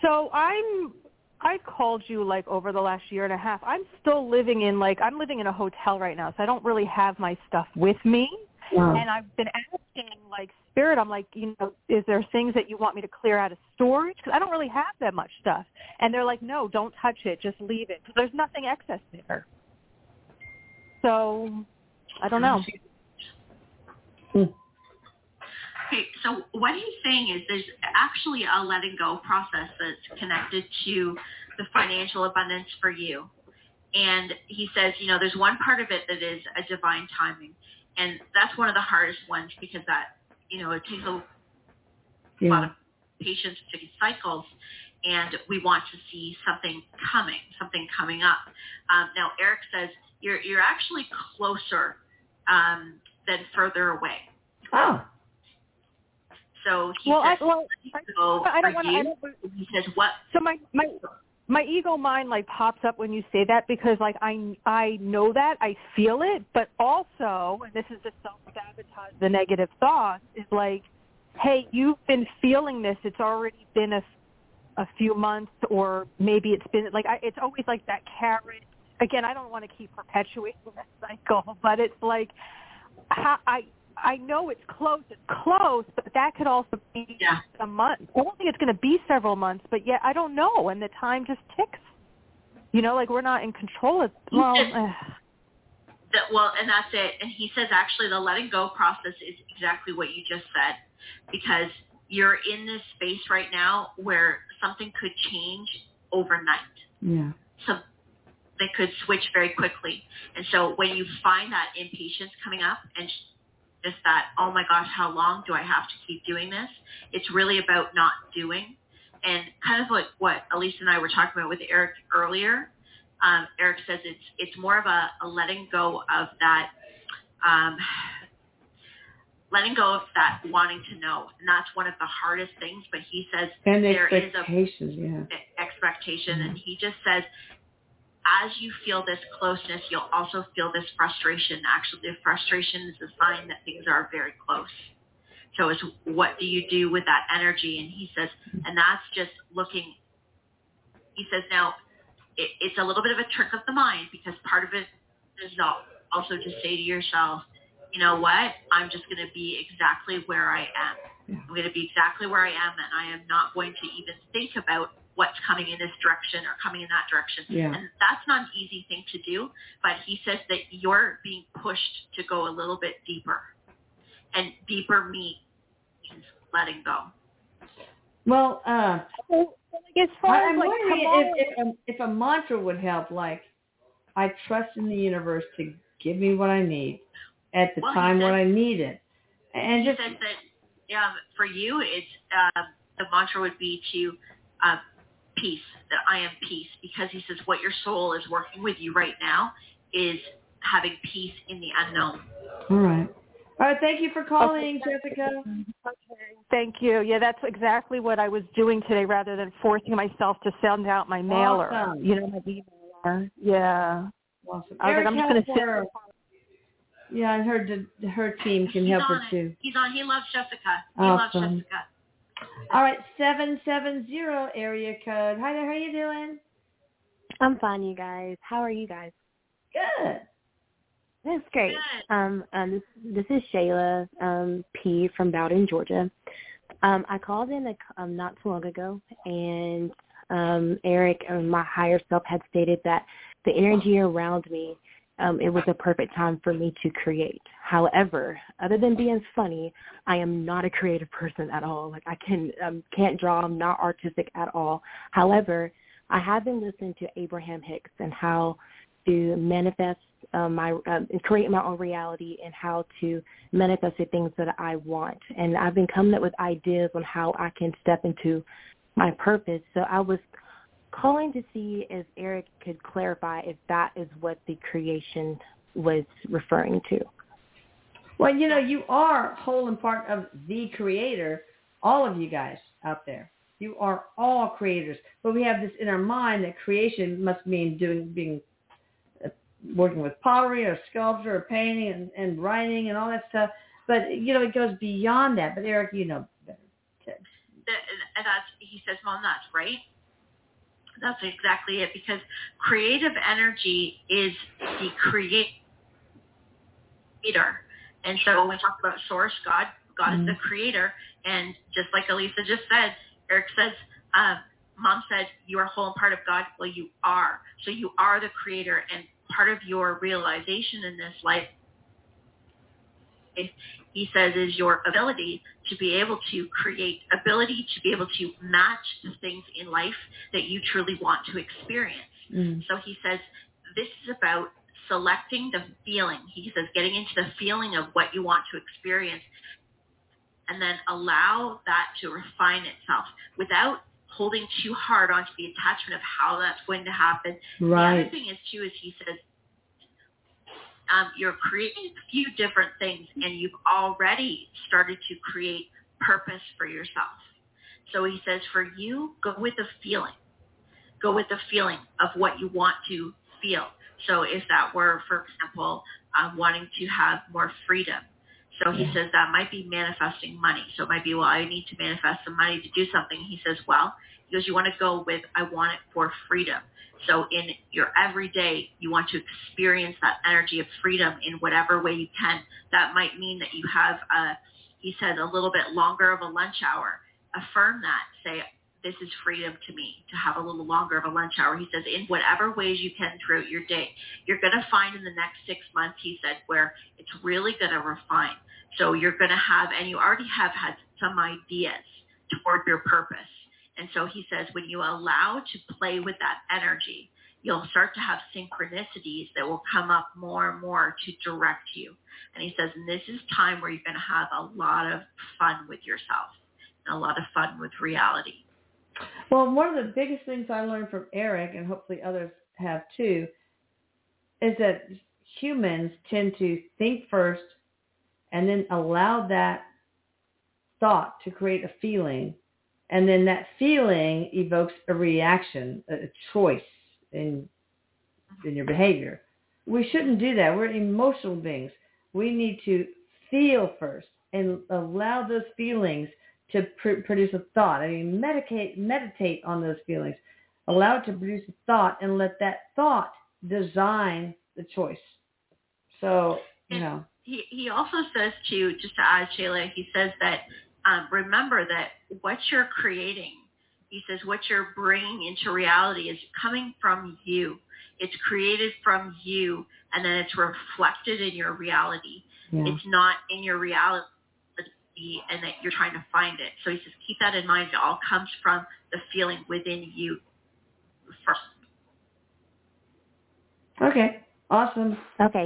So I'm I've called you like over the last year and a half. I'm still living in like I'm living in a hotel right now, so I don't really have my stuff with me. Wow. And I've been asking like spirit, I'm like, you know, is there things that you want me to clear out of storage? Because I don't really have that much stuff. And they're like, no, don't touch it, just leave it. There's nothing excess there. So I don't know. Hmm. Okay, so what he's saying is there's actually a letting go process that's connected to the financial abundance for you. And he says, you know, there's one part of it that is a divine timing. And that's one of the hardest ones because that, you know, it takes a yeah. lot of patience to these cycles. And we want to see something coming, something coming up. Um, now, Erik says you're, you're actually closer um, than further away. Oh. So he well, says, I, well, go I, I don't want to. He says, what? So my my my ego mind like pops up when you say that because like I I know that I feel it, but also and this is the self sabotage, the negative thought is like, hey, you've been feeling this. It's already been a a few months, or maybe it's been like I, it's always like that carrot. Again, I don't want to keep perpetuating that cycle, but it's like how I I know it's close. It's close, but that could also be Yeah. a month. I don't think it's going to be several months, but yet I don't know, and the time just ticks. You know, like we're not in control of. Well. That, well, and that's it. And he says actually the letting go process is exactly what you just said because you're in this space right now where something could change overnight. Yeah. So they could switch very quickly. And so when you find that impatience coming up and just that, oh my gosh, how long do I have to keep doing this? It's really about not doing. And kind of like what Elise and I were talking about with Erik earlier, um, Erik says it's it's more of a, a letting go of that, um, letting go of that wanting to know, and that's one of the hardest things. But he says And there is a yeah. expectation, and he just says as you feel this closeness, you'll also feel this frustration. Actually, the frustration is a sign that things are very close. So it's what do you do with that energy? And he says, and that's just looking. He says now, it, it's a little bit of a trick of the mind because part of it is also to say to yourself, you know what? I'm just going to be exactly where I am. I'm going to be exactly where I am, and I am not going to even think about what's coming in this direction or coming in that direction. Yeah. And that's not an easy thing to do, but he says that you're being pushed to go a little bit deeper. And deeper means letting go. Well, uh, So, like, as far I- as I'm like wondering if, if, a, if a mantra would help, like, I trust in the universe to give me what I need at the Well, he time when I need it. And he just, says that yeah, for you, it's um, the mantra would be to uh, peace, that I am peace, because he says what your soul is working with you right now is having peace in the unknown. all right. All right, thank you for calling, Jessica. Okay. Thank you. Yeah, that's exactly what I was doing today rather than forcing myself to send out my mailer. Awesome. You know, my emailer. Yeah. Awesome. I was Erik like, I'm just going to sit. Halper. Yeah, and her her team can He's help her it. too. He's on. He loves Jessica. He Awesome. loves Jessica. All right, seven seven zero area code. Hi there. How you doing? I'm fine, you guys. How are you guys? Good. That's great. Good. Um, um, this this is Shayla um, P from Bowdon, Georgia. Um, I called in a, um, not too long ago, and um, Erik, um, my higher self, had stated that the energy around me, um, it was a perfect time for me to create. However, other than being funny, I am not a creative person at all. Like I can um, can't draw. I'm not artistic at all. However, I have been listening to Abraham Hicks and how to manifest um, my um, create my own reality and how to manifest the things that I want. And I've been coming up with ideas on how I can step into my purpose. So I was calling to see if Erik could clarify if that is what the creation was referring to. Well, you know, you are whole and part of the creator, all of you guys out there. You are all creators. But we have this in our mind that creation must mean doing, being, uh, working with pottery or sculpture or painting and, and writing and all that stuff. But, you know, it goes beyond that. But Erik, you know better. That, and that's he says, "Mom, that's right." That's exactly it because creative energy is the creator. And so when we talk about source, God, God is the creator. And just like Elisa just said, Erik says, um, Mom said, you are whole and part of God. Well, you are. So you are the creator. And part of your realization in this life, he says, is your ability to be able to create, ability to be able to match the things in life that you truly want to experience. Mm. So he says, this is about selecting the feeling. He says, getting into the feeling of what you want to experience and then allow that to refine itself without holding too hard onto the attachment of how that's going to happen. The other Right. thing is too is he says um, you're creating a few different things and you've already started to create purpose for yourself. So he says for you, go with the feeling. Go with the feeling of what you want to feel. So if that were, for example, uh, wanting to have more freedom. So he says that might be manifesting money. So it might be, well, I need to manifest some money to do something. He says, well, he goes, you want to go with, I want it for freedom. So in your everyday, you want to experience that energy of freedom in whatever way you can. That might mean that you have, a, he says, a little bit longer of a lunch hour. Affirm that. Say, this is freedom to me to have a little longer of a lunch hour. He says, in whatever ways you can throughout your day. You're going to find in the next six months, he said, where it's really going to refine. So you're going to have, and you already have had some ideas toward your purpose. And so he says, when you allow to play with that energy, you'll start to have synchronicities that will come up more and more to direct you. And he says, and this is time where you're going to have a lot of fun with yourself and a lot of fun with reality. Well, one of the biggest things I learned from Erik, and hopefully others have too, is that humans tend to think first and then allow that thought to create a feeling. And then that feeling evokes a reaction, a choice in, in your behavior. We shouldn't do that. We're emotional beings. We need to feel first and allow those feelings to pr- produce a thought. I mean, meditate, meditate on those feelings. Allow it to produce a thought and let that thought design the choice. So, you know, he he also says to just to add Shayla, he says that um, remember that what you're creating, he says what you're bringing into reality is coming from you. It's created from you, and then it's reflected in your reality. yeah. It's not in your reality, and that you're trying to find it. So he says keep that in mind. It all comes from the feeling within you first. Okay. Awesome. Okay.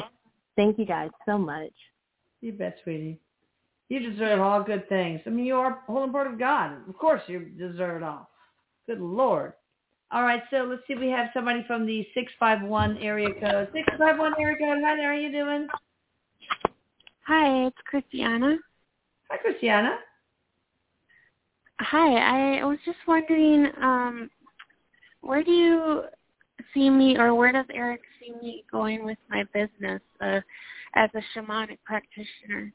Thank you guys so much. You bet, sweetie. You deserve all good things. I mean, you are a whole part of God. Of course you deserve it all. Good Lord. All right, so let's see. We have somebody from the 651 area code. 651 area code. Hi there. How are you doing? Hi, it's Christiana. Hi, Christiana. Hi, I was just wondering, um, where do you see me, or where does Erik see me going with my business? Uh, as a shamanic practitioner.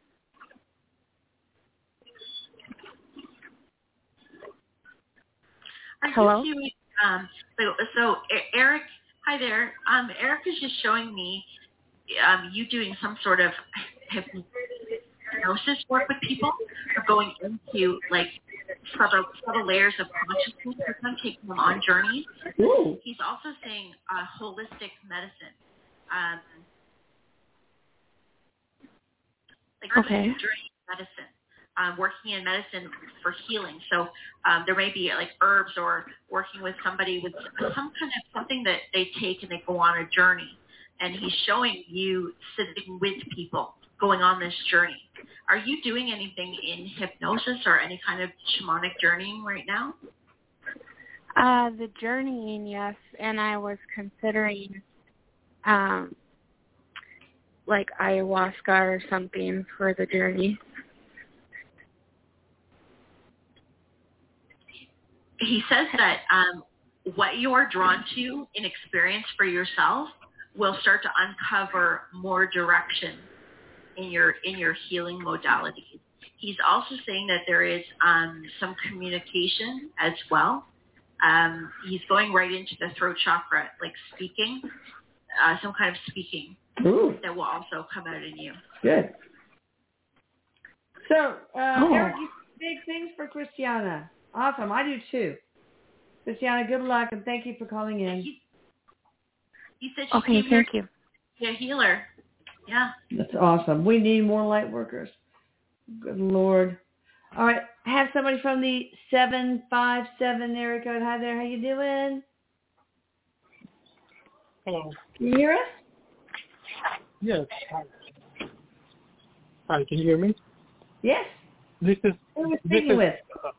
Are Hello? you doing, um, so, so Erik, hi there. Um, Erik is just showing me um, you doing some sort of hypnosis work with people, or going into like subtle, subtle layers of consciousness with them, taking them on journeys. Ooh. He's also saying uh, holistic medicine. Um, like Okay. journey medicine, um, working in medicine for healing. So um, there may be like herbs or working with somebody with some kind of something that they take and they go on a journey. And he's showing you sitting with people going on this journey. Are you doing anything in hypnosis or any kind of shamanic journeying right now? Uh, the journeying, yes, and I was considering um like ayahuasca or something for the journey. He says that um, what you are drawn to in experience for yourself will start to uncover more direction in your in your healing modalities. He's also saying that there is um, some communication as well. Um, he's going right into the throat chakra, like speaking, uh, some kind of speaking Ooh, that will also come out in you. good. So, uh, Oh. Erik, big things for Christiana. Awesome. I do too. Christiana, good luck and thank you for calling in. He, he said she Okay, came here thank you. to be a healer. Yeah. That's awesome. We need more light workers. Good Lord. All right. I Have somebody from the 757 area code. Hi there. How you doing? Hello. Can you hear us? Yes. Hi. Hi, can you hear me? Yes. This is Who are we speaking is with? uh,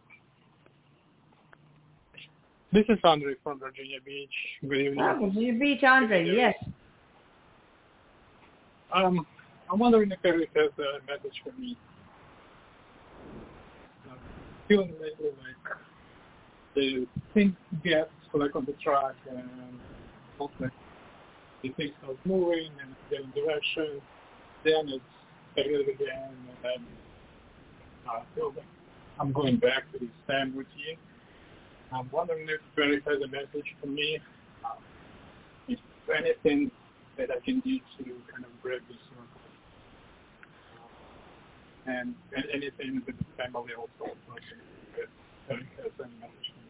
this is Andre from Virginia Beach. Good evening. Oh, Virginia Beach, Andre. Yes. Um, I'm wondering if Erik has a message for me. Uh, feeling lately like the things get like on the track and not like the things start moving and getting direction, then it's stagnant again, and then I feel like I'm going back to the same routine. I'm wondering if Erik has a message for me. Uh, if anything that I can do to kind of break this circle. Uh, and, and anything with the family also. Like, if Erik has any message for me.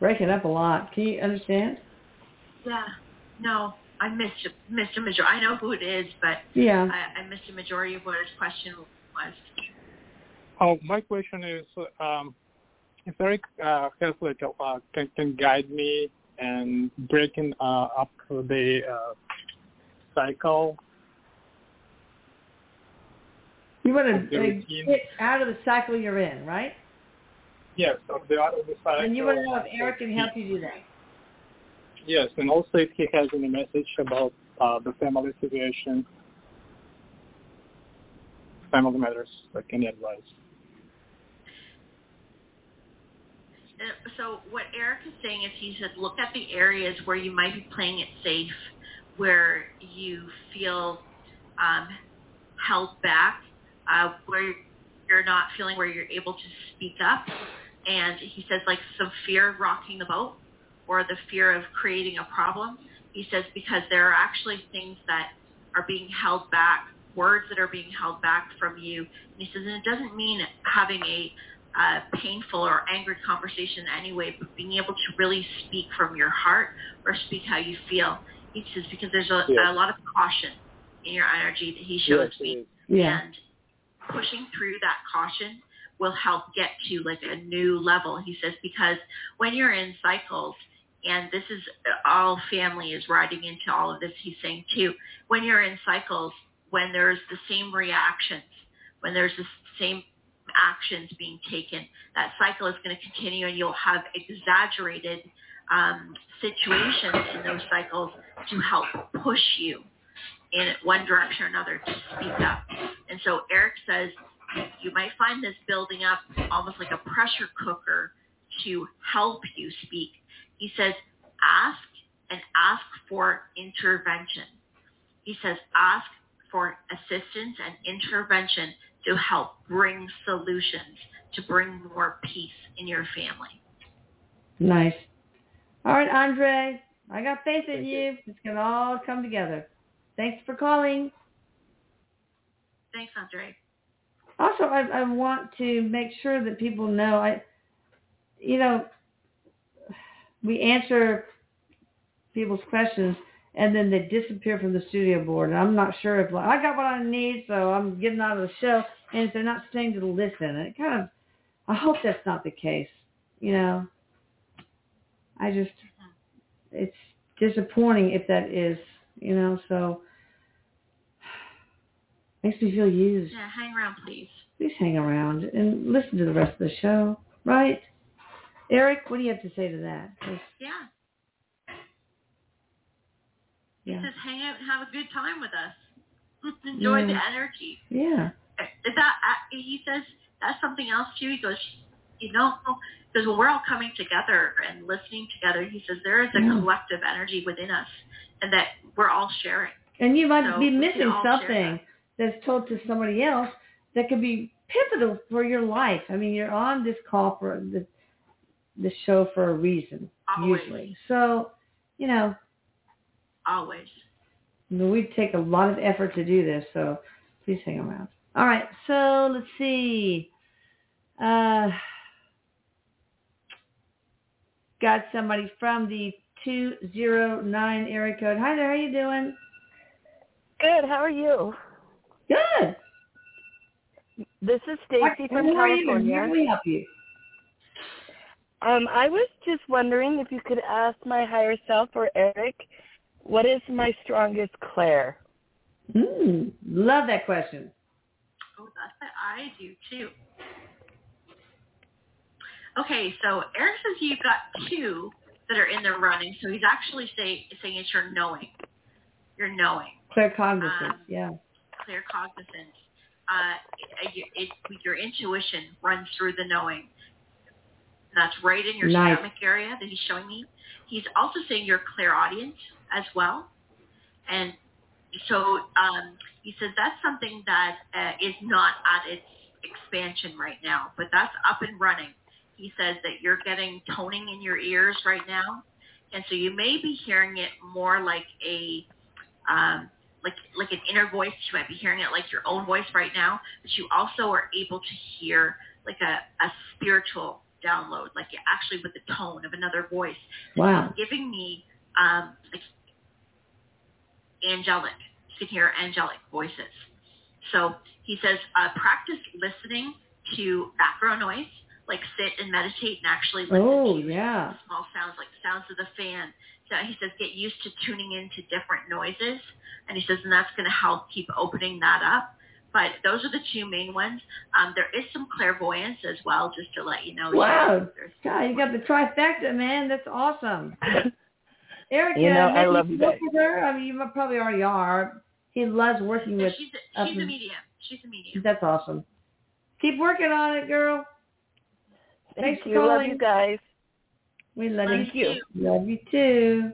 Breaking up a lot. Can you understand? Yeah. No, I missed missed a majority. I know who it is, but Yeah. I, I missed a majority of what his question was. Oh, my question is, um, if Erik uh, has like uh, can can guide me and breaking uh, up the uh, cycle. You want to get out of the cycle you're in, right? Yes, of the out of the cycle. And you want to know if Erik can help you do that. Yes, and also if he has any message about uh, the family situation, family matters, like any advice. And so what Erik is saying is he said look at the areas where you might be playing it safe, where you feel um, held back, uh, where you're not feeling where you're able to speak up. And he says like some fear of rocking the boat or the fear of creating a problem. He says because there are actually things that are being held back, words that are being held back from you. And he says, and it doesn't mean having a uh, painful or angry conversation anyway, but being able to really speak from your heart or speak how you feel. He says because there's a, Yes. a lot of caution in your energy that he shows yes, me. Yeah. and pushing through that caution will help get to like a new level. He says because when you're in cycles, and this is all family is riding into all of this. He's saying too, when you're in cycles, when there's the same reactions, when there's the same actions being taken, that cycle is going to continue, and you'll have exaggerated um, situations in those cycles to help push you in one direction or another to speak up. And so Erik says you might find this building up almost like a pressure cooker to help you speak. He says ask and ask for intervention. He says ask for assistance and intervention to help bring solutions, to bring more peace in your family. Nice. All right, Andre. I got faith in you. It's gonna all come together. Thanks for calling. Thanks, Andre. Also, I, I want to make sure that people know. I, you know, we answer people's questions and then they disappear from the studio board. And I'm not sure if like, I got what I need, so I'm getting out of the show. And if they're not staying to listen, and it kind of, I hope that's not the case. You know, I just, it's disappointing if that is. You know, so makes me feel used. Yeah, hang around, please. Please hang around and listen to the rest of the show, right? Erik, what do you have to say to that? Yeah. Yeah. He says hang out and have a good time with us. Enjoy Yeah. the energy. Yeah. Is that uh, he says that's something else too. He goes, you know, because when we're all coming together and listening together, he says there is a Yeah. collective energy within us, and that we're all sharing. And you might So be missing something that's told to somebody else that could be pivotal for your life. I mean, you're on this call for the the show for a reason, Always. usually. So, you know, Always. We take a lot of effort to do this, so please hang around. All right, so let's see. Uh, got somebody from the 209 area code. Hi there, how you doing? Good. How are you? Good. This is Stacy from How are you? California. How can we help you? Um, I was just wondering if you could ask my higher self or Erik, what is my strongest clair? Mm, love that question. Oh, that's what I do too. Okay, so Erik says you've got two that are in the running, so he's actually say, saying it's your knowing. Your knowing. Clear cognizance, Um, yeah. clear cognizance. Uh, it, it, it, your intuition runs through the knowing. That's right in your Nice. stomach area that he's showing me. He's also saying you're clairaudient as well. And so um, he says that's something that uh, is not at its expansion right now, but that's up and running. He says that you're getting toning in your ears right now, and so you may be hearing it more like a um, like like an inner voice. You might be hearing it like your own voice right now, but you also are able to hear like a, a spiritual download, like actually with the tone of another voice. Wow. He's giving me um, like angelic. You can hear angelic voices. So he says, uh, practice listening to background noise, like sit and meditate and actually listen Oh, to yeah. small sounds like sounds of the fan. So he says get used to tuning into different noises, and he says and that's going to help keep opening that up. But those are the two main ones. Um, there is some clairvoyance as well, just to let you know. Wow. There's- God, you got the trifecta, man. That's awesome. Erik, You know, I maybe love you that. work with her. I mean, you mu- probably already are. He loves working Yeah, with. she's a, she's a medium. She's a medium. That's awesome. Keep working on it, girl. Thanks Thank for you. Love you guys. We love Thank you. you. Love you too.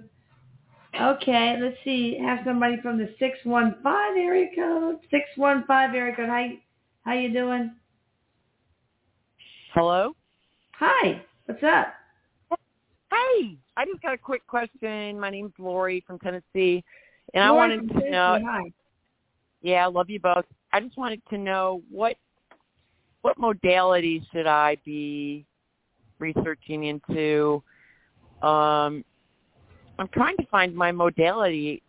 Okay, let's see. Have somebody from the six one five area code. Six one five area code. How how you doing? Hello? Hi. What's up? Hey, I just got a quick question. My name's Lori from Tennessee, and I wanted to know. Hi. Yeah, I love you both. I just wanted to know what what modality should I be researching into? Um, I'm trying to find my modality.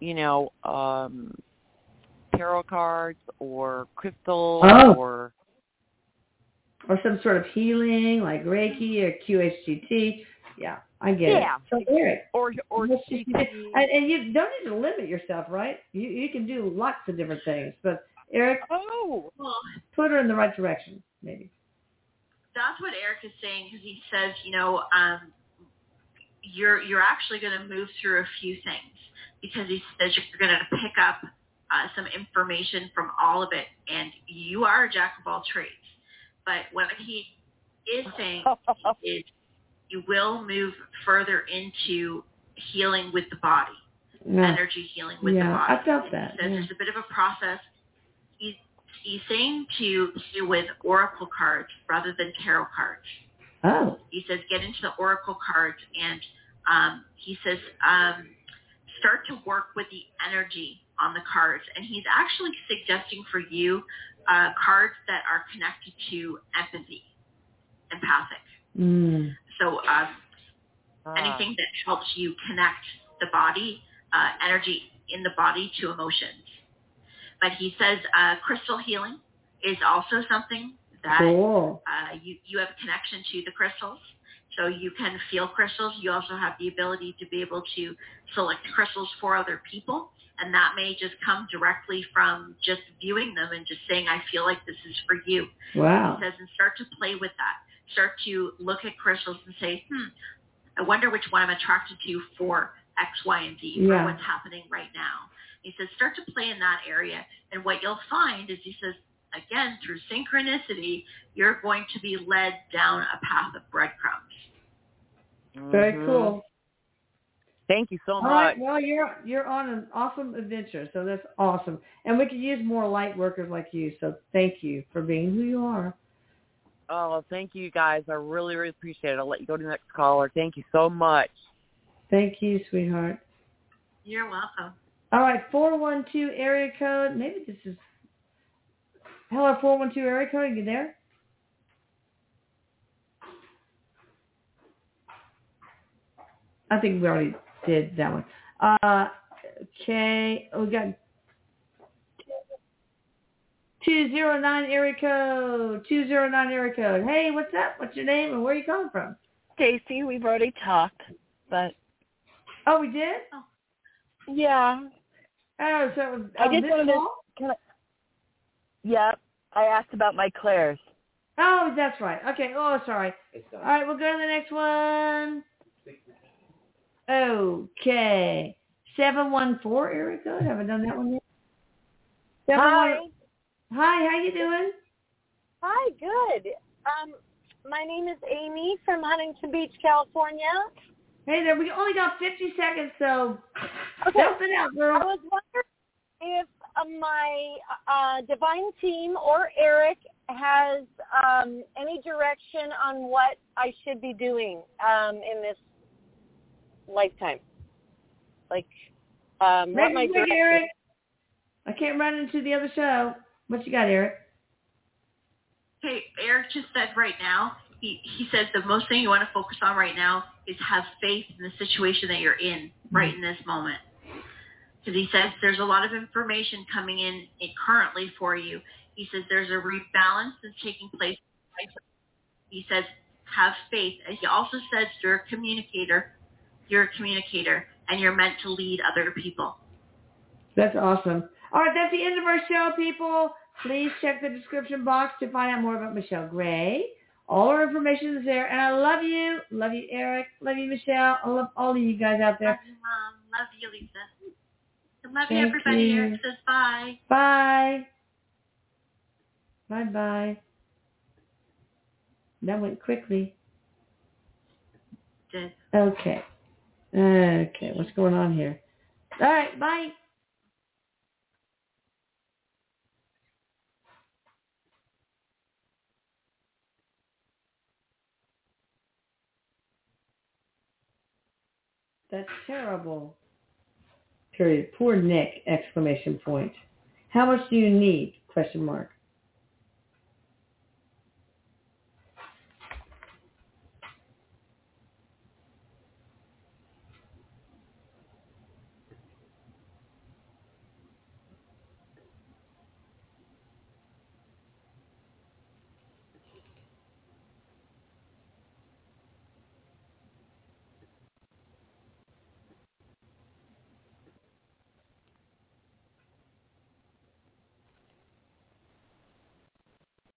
You know, um, tarot cards or crystals Oh. or Or some sort of healing like Reiki or QHGT. Yeah, I get it. Yeah. it. So Erik, or or What's your- GT. and, and you don't need to limit yourself, right? You you can do lots of different things. But Erik, Oh, put her in the right direction, maybe. that's what Erik is saying because he says, you know, um, you're you're actually going to move through a few things because he says you're going to pick up uh, some information from all of it, and you are a jack of all trades. But what he is saying is you will move further into healing with the body. Yeah. energy healing with Yeah, the body. I felt that, says yeah. there's a bit of a process. He's he's saying to do with oracle cards rather than tarot cards. Oh. He says get into the oracle cards and um, he says um, start to work with the energy on the cards. And he's actually suggesting for you uh, cards that are connected to empathy, empathic. Mm. So um, anything that helps you connect the body, uh, energy in the body to emotions. But he says uh, crystal healing is also something that Cool. uh, you, you have a connection to the crystals. So you can feel crystals. You also have the ability to be able to select crystals for other people. And that may just come directly from just viewing them and just saying, I feel like this is for you. Wow. He says, and start to play with that. Start to look at crystals and say, hmm, I wonder which one I'm attracted to for X, Y, and Z, for Yeah. what's happening right now. He says, start to play in that area. And what you'll find is he says, again, through synchronicity, you're going to be led down a path of breadcrumbs. Very Mhm. cool. Thank you so All much. right. Well, you're you're on an awesome adventure, so that's awesome. And we could use more light workers like you. So thank you for being who you are. Oh, thank you guys. I really, really appreciate it. I'll let you go to the next caller. Thank you so much. Thank you, sweetheart. You're welcome. All right, four one two area code. Maybe this is hello four one two area code. Are You there? I think we already did that one. Uh, okay, we got two zero nine area code. Two zero nine area code. Hey, what's up? What's your name and where are you calling from? Stacy, we've already talked, but Oh, we did. Oh. yeah, Oh, so it was, I oh, just this wanted to. call? Can I, yep, I asked about my clairs. Oh, that's right. Okay. Oh, sorry. All right, we'll go to the next one. Okay. 714 area code. Haven't done that one yet. Seven Hi. Hi, how you doing? Hi, good. Um, my name is Amy from Huntington Beach, California. Hey there, we only got 50 seconds, so Okay. out, girl. I was wondering if uh, my uh, divine team or Erik has um, any direction on what I should be doing um, in this lifetime. Like, um, what my. Erik. I can't run into the other show. What you got, Erik? Hey, Erik just said right now, he, he says the most thing you want to focus on right now is have faith in the situation that you're in right in this moment. Because he says there's a lot of information coming in, in currently for you. He says there's a rebalance that's taking place. He says have faith. And he also says you're a communicator. You're a communicator, and you're meant to lead other people. That's awesome. All right, that's the end of our show, people. Please check the description box to find out more about Michelle Gray. All our information is there. And I love you. Love you, Erik. Love you, Michelle. I love all of you guys out there. Love you, Mom. Love you, Lisa. I love you, everybody. you. Erik says bye. Bye. Bye-bye. That went quickly. Did. Okay. Okay, what's going on here? All right, bye. That's terrible. Period. Poor Nick! Exclamation point. How much do you need? Question mark.